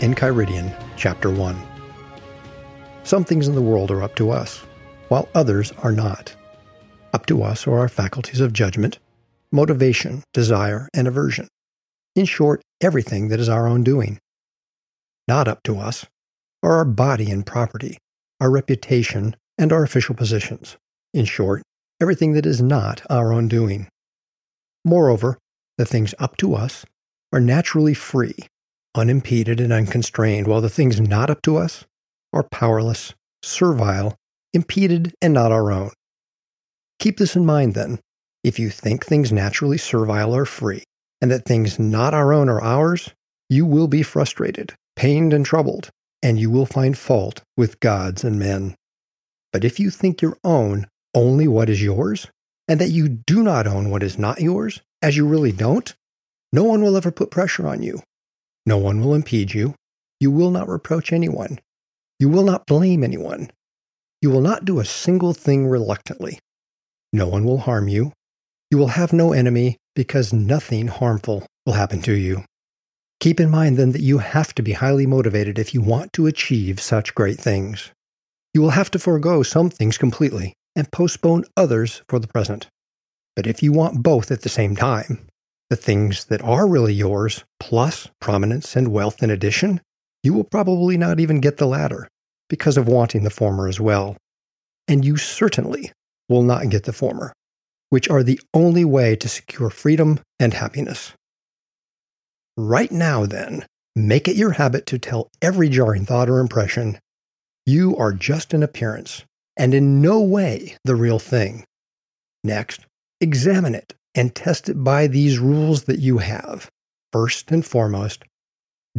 Enchiridion, Chapter 1. Some things in the world are up to us, while others are not. Up to us are our faculties of judgment, motivation, desire, and aversion. In short, everything that is our own doing. Not up to us are our body and property, our reputation, and our official positions. In short, everything that is not our own doing. Moreover, the things up to us are naturally free, unimpeded, and unconstrained, while the things not up to us are powerless, servile, impeded, and not our own. Keep this in mind then. If you think things naturally servile are free, and that things not our own are ours, you will be frustrated, pained, and troubled, and you will find fault with gods and men. But if you think your own only what is yours, and that you do not own what is not yours, as you really don't, no one will ever put pressure on you. No one will impede you. You will not reproach anyone. You will not blame anyone. You will not do a single thing reluctantly. No one will harm you. You will have no enemy because nothing harmful will happen to you. Keep in mind then that you have to be highly motivated if you want to achieve such great things. You will have to forego some things completely and postpone others for the present. But if you want both at the same time, the things that are really yours, plus prominence and wealth in addition, you will probably not even get the latter because of wanting the former as well. And you certainly will not get the former, which are the only way to secure freedom and happiness. Right now, then, make it your habit to tell every jarring thought or impression you are just an appearance and in no way the real thing. Next, examine it and test it by these rules that you have. First and foremost,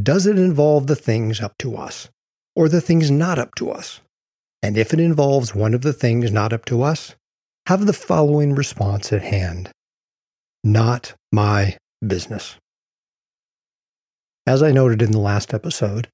does it involve the things up to us or the things not up to us? And if it involves one of the things not up to us, have the following response at hand Not my business. As I noted in the last episode,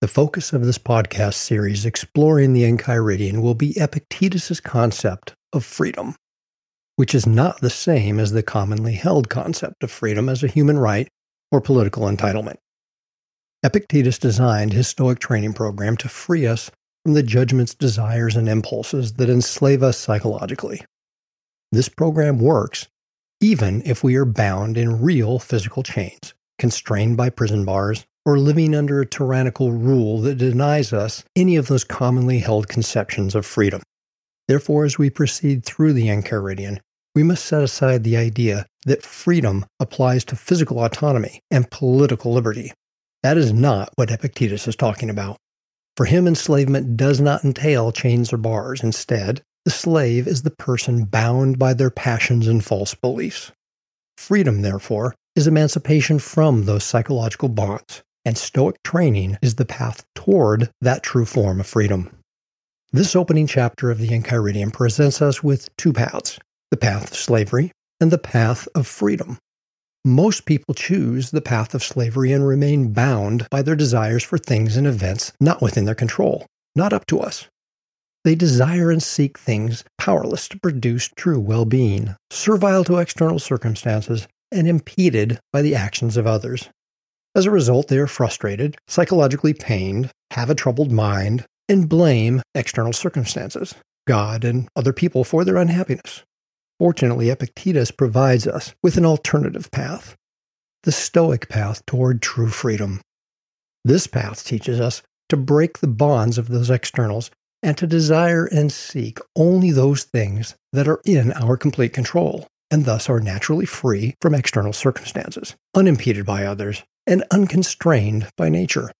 the focus of this podcast series exploring the Enchiridion will be Epictetus's concept of freedom, which is not the same as the commonly held concept of freedom as a human right or political entitlement. Epictetus designed his Stoic training program to free us from the judgments, desires, and impulses that enslave us psychologically. This program works even if we are bound in real physical chains, constrained by prison bars, or living under a tyrannical rule that denies us any of those commonly held conceptions of freedom. Therefore, as we proceed through the Enchiridion, we must set aside the idea that freedom applies to physical autonomy and political liberty. That is not what Epictetus is talking about. For him, enslavement does not entail chains or bars. Instead, the slave is the person bound by their passions and false beliefs. Freedom, therefore, is emancipation from those psychological bonds and Stoic training is the path toward that true form of freedom. This opening chapter of the Enchiridion presents us with two paths the path of slavery and the path of freedom. Most people choose the path of slavery and remain bound by their desires for things and events not within their control, not up to us. They desire and seek things powerless to produce true well being, servile to external circumstances, and impeded by the actions of others. As a result, they are frustrated, psychologically pained, have a troubled mind, and blame external circumstances, God, and other people for their unhappiness. Fortunately, Epictetus provides us with an alternative path the Stoic path toward true freedom. This path teaches us to break the bonds of those externals and to desire and seek only those things that are in our complete control, and thus are naturally free from external circumstances, unimpeded by others, and unconstrained by nature.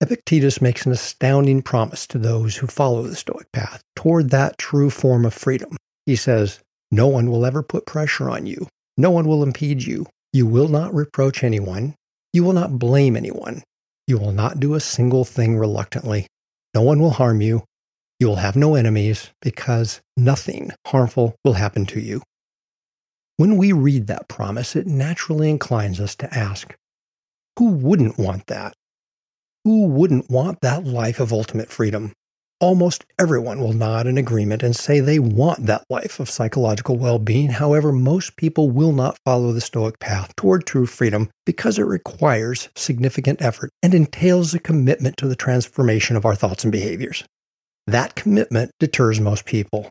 Epictetus makes an astounding promise to those who follow the Stoic path toward that true form of freedom. He says, No one will ever put pressure on you. No one will impede you. You will not reproach anyone. You will not blame anyone. You will not do a single thing reluctantly. No one will harm you. You will have no enemies because nothing harmful will happen to you. When we read that promise, it naturally inclines us to ask, who wouldn't want that? Who wouldn't want that life of ultimate freedom? Almost everyone will nod in agreement and say they want that life of psychological well being. However, most people will not follow the Stoic path toward true freedom because it requires significant effort and entails a commitment to the transformation of our thoughts and behaviors. That commitment deters most people.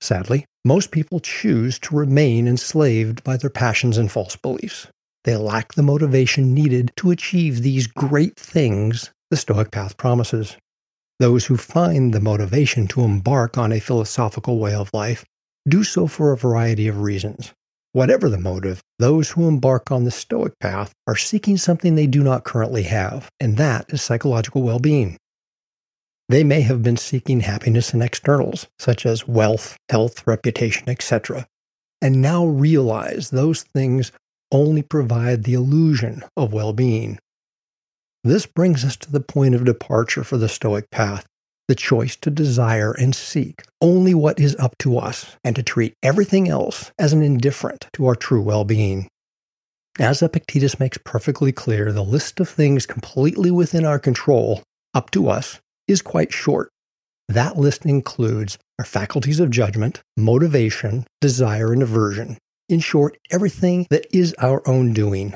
Sadly, most people choose to remain enslaved by their passions and false beliefs. They lack the motivation needed to achieve these great things the Stoic path promises. Those who find the motivation to embark on a philosophical way of life do so for a variety of reasons. Whatever the motive, those who embark on the Stoic path are seeking something they do not currently have, and that is psychological well being. They may have been seeking happiness in externals, such as wealth, health, reputation, etc., and now realize those things only provide the illusion of well being. This brings us to the point of departure for the Stoic path the choice to desire and seek only what is up to us and to treat everything else as an indifferent to our true well being. As Epictetus makes perfectly clear, the list of things completely within our control, up to us, is quite short. That list includes our faculties of judgment, motivation, desire, and aversion. In short, everything that is our own doing.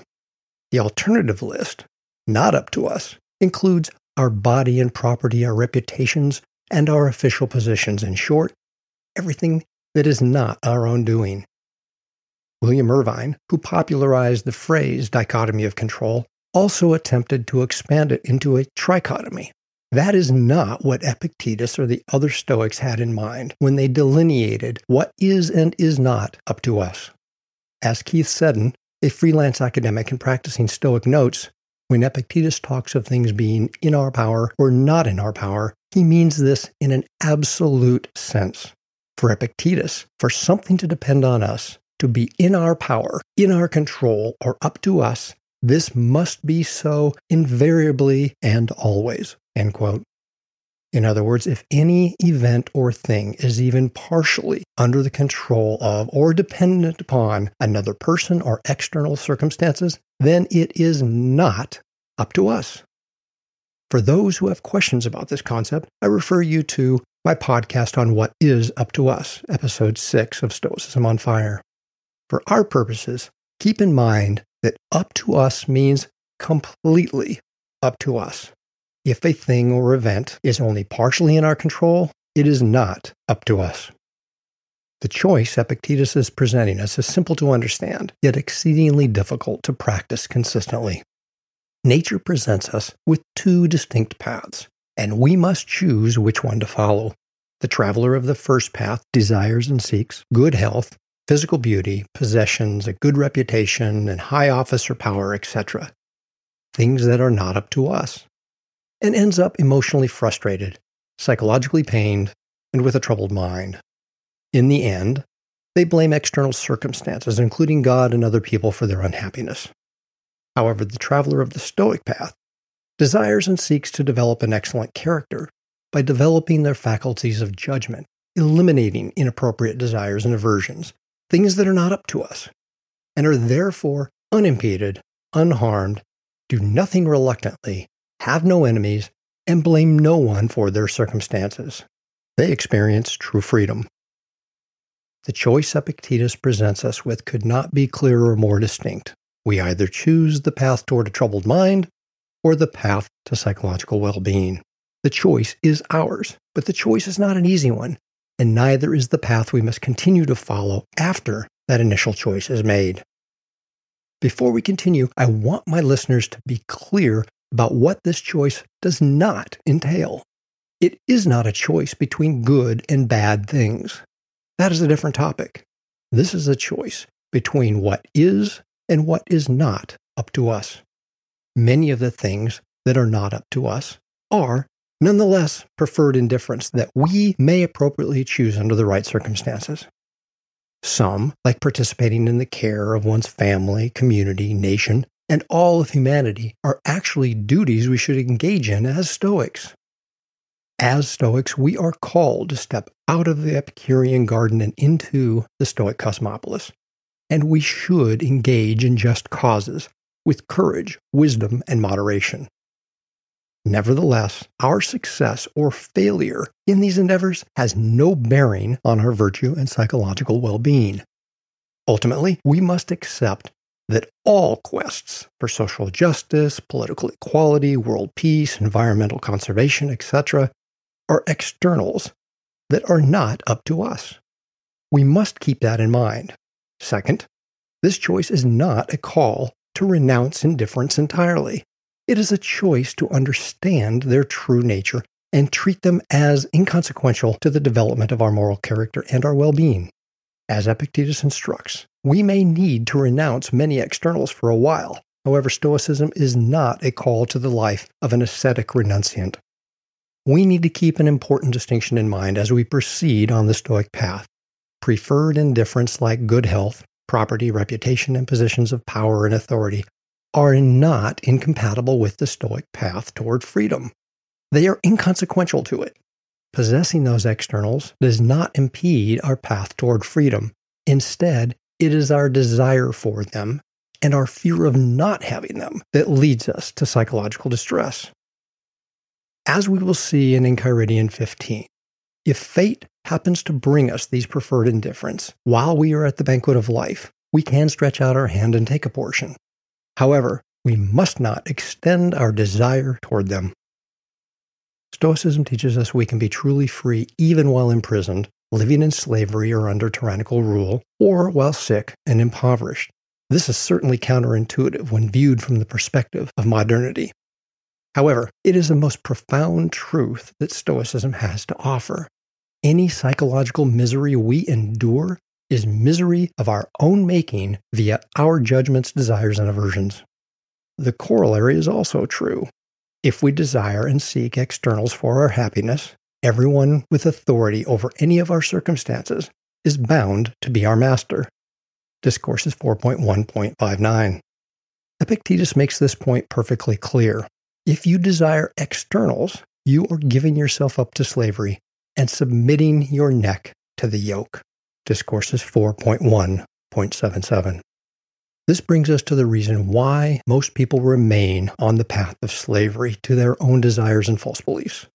The alternative list not up to us, includes our body and property, our reputations, and our official positions. In short, everything that is not our own doing. William Irvine, who popularized the phrase dichotomy of control, also attempted to expand it into a trichotomy. That is not what Epictetus or the other Stoics had in mind when they delineated what is and is not up to us. As Keith Seddon, a freelance academic and practicing Stoic, notes, when Epictetus talks of things being in our power or not in our power, he means this in an absolute sense. For Epictetus, for something to depend on us, to be in our power, in our control, or up to us, this must be so invariably and always. End quote. In other words, if any event or thing is even partially under the control of or dependent upon another person or external circumstances, then it is not up to us. For those who have questions about this concept, I refer you to my podcast on what is up to us, episode 6 of Stoicism on Fire. For our purposes, keep in mind that up to us means completely up to us. If a thing or event is only partially in our control, it is not up to us. The choice Epictetus is presenting us is simple to understand, yet exceedingly difficult to practice consistently. Nature presents us with two distinct paths, and we must choose which one to follow. The traveler of the first path desires and seeks good health, physical beauty, possessions, a good reputation, and high office or power, etc. Things that are not up to us and ends up emotionally frustrated, psychologically pained, and with a troubled mind. In the end, they blame external circumstances, including God and other people, for their unhappiness. However, the traveler of the Stoic path desires and seeks to develop an excellent character by developing their faculties of judgment, eliminating inappropriate desires and aversions, things that are not up to us, and are therefore unimpeded, unharmed, do nothing reluctantly, have no enemies, and blame no one for their circumstances. They experience true freedom. The choice Epictetus presents us with could not be clearer or more distinct. We either choose the path toward a troubled mind or the path to psychological well being. The choice is ours, but the choice is not an easy one, and neither is the path we must continue to follow after that initial choice is made. Before we continue, I want my listeners to be clear about what this choice does not entail. It is not a choice between good and bad things. That is a different topic. This is a choice between what is and what is not up to us. Many of the things that are not up to us are nonetheless preferred indifferents that we may appropriately choose under the right circumstances. Some, like participating in the care of one's family, community, nation, and all of humanity, are actually duties we should engage in as Stoics. As Stoics, we are called to step out of the Epicurean garden and into the Stoic cosmopolis. And we should engage in just causes with courage, wisdom, and moderation. Nevertheless, our success or failure in these endeavors has no bearing on our virtue and psychological well being. Ultimately, we must accept that all quests for social justice, political equality, world peace, environmental conservation, etc., are externals that are not up to us. We must keep that in mind. Second, this choice is not a call to renounce indifferents entirely. It is a choice to understand their true nature and treat them as inconsequential to the development of our moral character and our well being. As Epictetus instructs, we may need to renounce many externals for a while. However, Stoicism is not a call to the life of an ascetic renunciant we need to keep an important distinction in mind as we proceed on the Stoic path. Preferred indifferents like good health, property, reputation, and positions of power and authority are not incompatible with the Stoic path toward freedom. They are inconsequential to it. Possessing those externals does not impede our path toward freedom. Instead, it is our desire for them and our fear of not having them that leads us to psychological distress as we will see in Enchiridion 15. If fate happens to bring us these preferred indifferents while we are at the banquet of life, we can stretch out our hand and take a portion. However, we must not extend our desire toward them. Stoicism teaches us we can be truly free even while imprisoned, living in slavery or under tyrannical rule, or while sick and impoverished. This is certainly counterintuitive when viewed from the perspective of modernity. However, it is the most profound truth that Stoicism has to offer. Any psychological misery we endure is misery of our own making via our judgments, desires, and aversions. The corollary is also true. If we desire and seek externals for our happiness, everyone with authority over any of our circumstances is bound to be our master. Discourses 4.1.59. Epictetus makes this point perfectly clear. If you desire externals, you are giving yourself up to slavery and submitting your neck to the yoke. Discourses 4.1.77. This brings us to the reason why most people remain on the path of slavery to their own desires and false beliefs.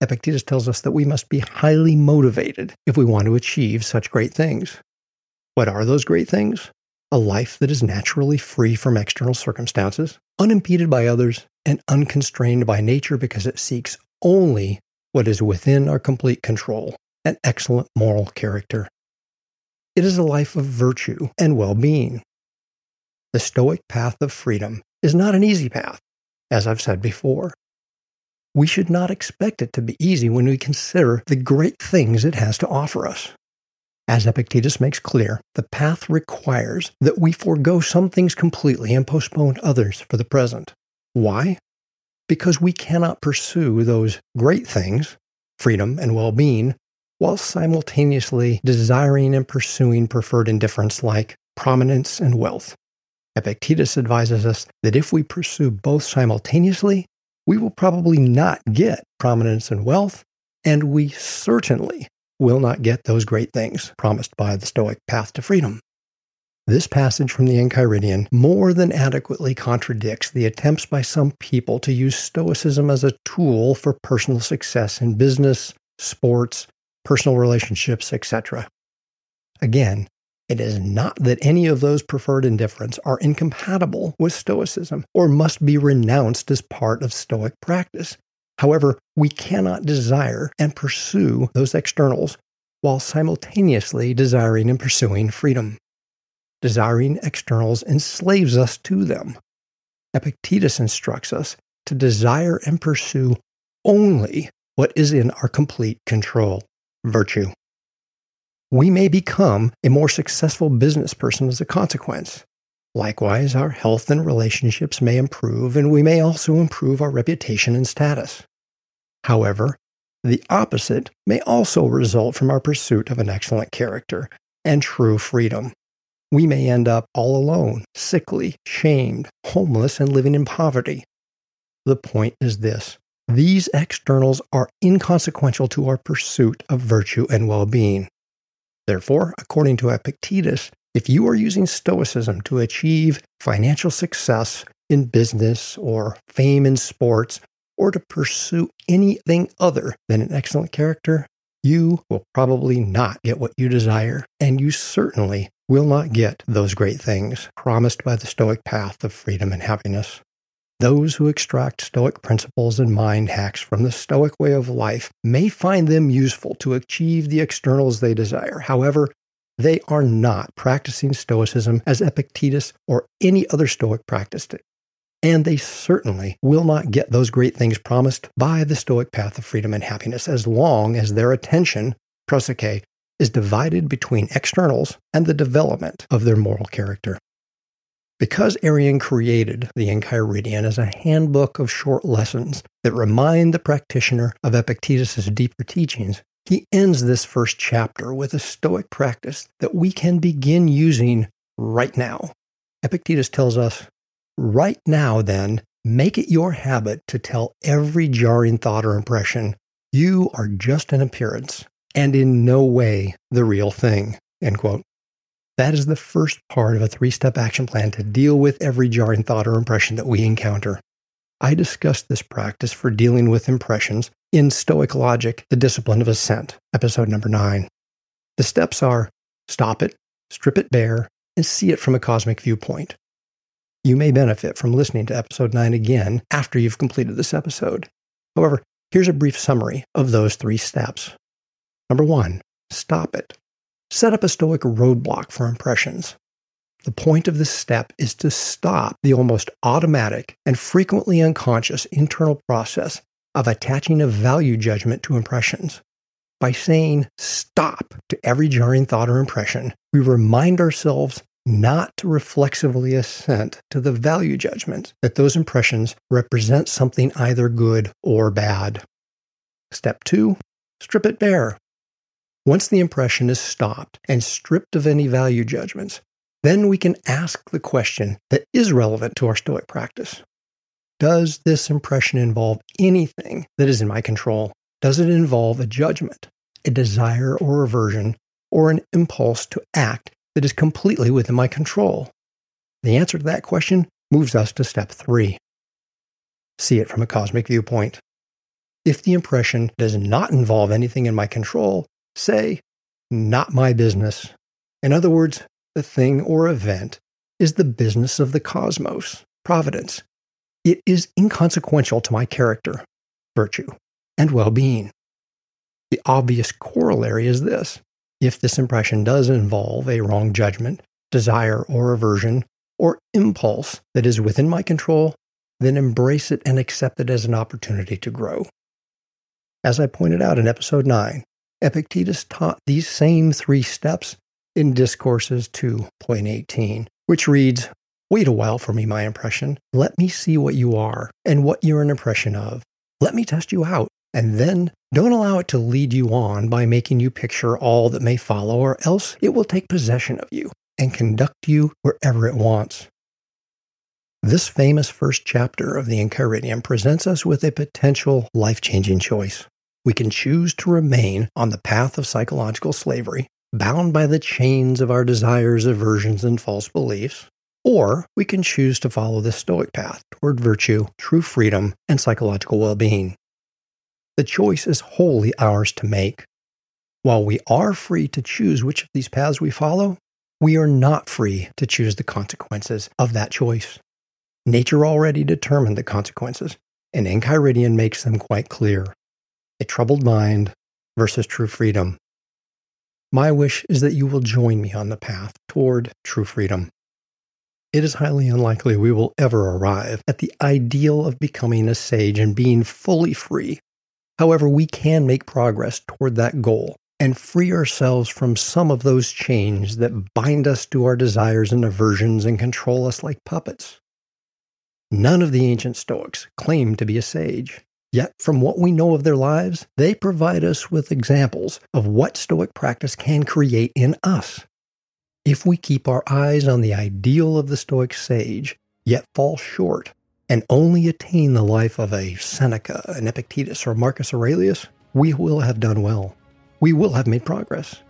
Epictetus tells us that we must be highly motivated if we want to achieve such great things. What are those great things? A life that is naturally free from external circumstances, unimpeded by others, and unconstrained by nature because it seeks only what is within our complete control an excellent moral character. It is a life of virtue and well being. The Stoic path of freedom is not an easy path, as I've said before. We should not expect it to be easy when we consider the great things it has to offer us. As Epictetus makes clear, the path requires that we forego some things completely and postpone others for the present. Why? Because we cannot pursue those great things, freedom and well being, while simultaneously desiring and pursuing preferred indifferents like prominence and wealth. Epictetus advises us that if we pursue both simultaneously, we will probably not get prominence and wealth, and we certainly will not get those great things promised by the Stoic path to freedom. This passage from the Enchiridion more than adequately contradicts the attempts by some people to use Stoicism as a tool for personal success in business, sports, personal relationships, etc. Again, it is not that any of those preferred indifferents are incompatible with Stoicism or must be renounced as part of Stoic practice. However, we cannot desire and pursue those externals while simultaneously desiring and pursuing freedom desiring externals enslaves us to them. Epictetus instructs us to desire and pursue only what is in our complete control virtue. We may become a more successful business person as a consequence. Likewise, our health and relationships may improve, and we may also improve our reputation and status. However, the opposite may also result from our pursuit of an excellent character, and true freedom. We may end up all alone, sickly, shamed, homeless, and living in poverty. The point is this these externals are inconsequential to our pursuit of virtue and well being. Therefore, according to Epictetus, if you are using Stoicism to achieve financial success in business or fame in sports or to pursue anything other than an excellent character, you will probably not get what you desire, and you certainly will not get those great things promised by the Stoic path of freedom and happiness. Those who extract Stoic principles and mind hacks from the Stoic way of life may find them useful to achieve the externals they desire. However, they are not practicing Stoicism as Epictetus or any other Stoic practiced it. And they certainly will not get those great things promised by the Stoic path of freedom and happiness as long as their attention, prosoche, is divided between externals and the development of their moral character. Because Arrian created the Enchiridion as a handbook of short lessons that remind the practitioner of Epictetus's deeper teachings, he ends this first chapter with a Stoic practice that we can begin using right now. Epictetus tells us, Right now, then, make it your habit to tell every jarring thought or impression, you are just an appearance and in no way the real thing. End quote. That is the first part of a three step action plan to deal with every jarring thought or impression that we encounter. I discussed this practice for dealing with impressions in Stoic Logic, The Discipline of Assent, episode number nine. The steps are stop it, strip it bare, and see it from a cosmic viewpoint. You may benefit from listening to episode 9 again after you've completed this episode. However, here's a brief summary of those three steps. Number one, stop it. Set up a stoic roadblock for impressions. The point of this step is to stop the almost automatic and frequently unconscious internal process of attaching a value judgment to impressions. By saying stop to every jarring thought or impression, we remind ourselves not to reflexively assent to the value judgment that those impressions represent something either good or bad. Step two, strip it bare. Once the impression is stopped and stripped of any value judgments, then we can ask the question that is relevant to our Stoic practice. Does this impression involve anything that is in my control? Does it involve a judgment, a desire or aversion, or an impulse to act that is completely within my control? The answer to that question moves us to step three. See it from a cosmic viewpoint. If the impression does not involve anything in my control, say, not my business. In other words, the thing or event is the business of the cosmos, providence. It is inconsequential to my character, virtue, and well being. The obvious corollary is this if this impression does involve a wrong judgment, desire, or aversion, or impulse that is within my control, then embrace it and accept it as an opportunity to grow. As I pointed out in episode 9, Epictetus taught these same three steps in Discourses 2.18, which reads Wait a while for me, my impression. Let me see what you are and what you're an impression of. Let me test you out, and then don't allow it to lead you on by making you picture all that may follow, or else it will take possession of you and conduct you wherever it wants. This famous first chapter of the Enchiridion presents us with a potential life changing choice. We can choose to remain on the path of psychological slavery, bound by the chains of our desires, aversions, and false beliefs, or we can choose to follow the Stoic path toward virtue, true freedom, and psychological well being. The choice is wholly ours to make. While we are free to choose which of these paths we follow, we are not free to choose the consequences of that choice. Nature already determined the consequences, and Enchiridion makes them quite clear a troubled mind versus true freedom. My wish is that you will join me on the path toward true freedom. It is highly unlikely we will ever arrive at the ideal of becoming a sage and being fully free. However, we can make progress toward that goal and free ourselves from some of those chains that bind us to our desires and aversions and control us like puppets. None of the ancient Stoics claimed to be a sage. Yet, from what we know of their lives, they provide us with examples of what Stoic practice can create in us if we keep our eyes on the ideal of the Stoic sage, yet fall short and only attain the life of a Seneca, an Epictetus, or Marcus Aurelius, we will have done well. We will have made progress.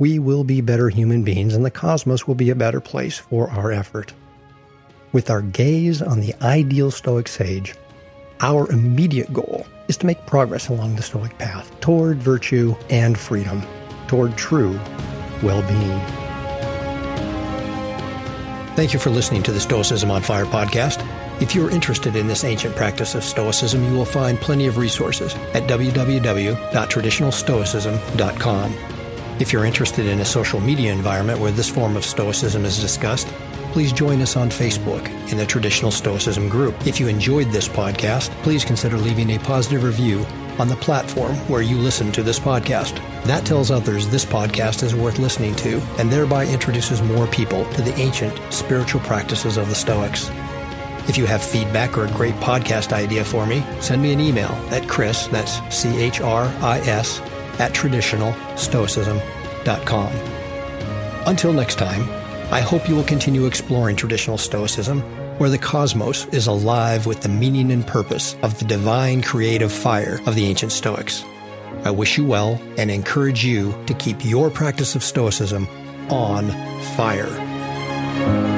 We will be better human beings, and the cosmos will be a better place for our effort. With our gaze on the ideal Stoic sage, our immediate goal is to make progress along the Stoic path toward virtue and freedom, toward true well being. Thank you for listening to the Stoicism on Fire podcast. If you're interested in this ancient practice of Stoicism, you will find plenty of resources at www.traditionalstoicism.com. If you're interested in a social media environment where this form of Stoicism is discussed, please join us on Facebook in the Traditional Stoicism group. If you enjoyed this podcast, please consider leaving a positive review on the platform where you listen to this podcast. That tells others this podcast is worth listening to and thereby introduces more people to the ancient spiritual practices of the Stoics. If you have feedback or a great podcast idea for me, send me an email at Chris, that's C H R I S, at traditionalstoicism.com. Until next time, I hope you will continue exploring traditional Stoicism, where the cosmos is alive with the meaning and purpose of the divine creative fire of the ancient Stoics. I wish you well and encourage you to keep your practice of Stoicism on fire.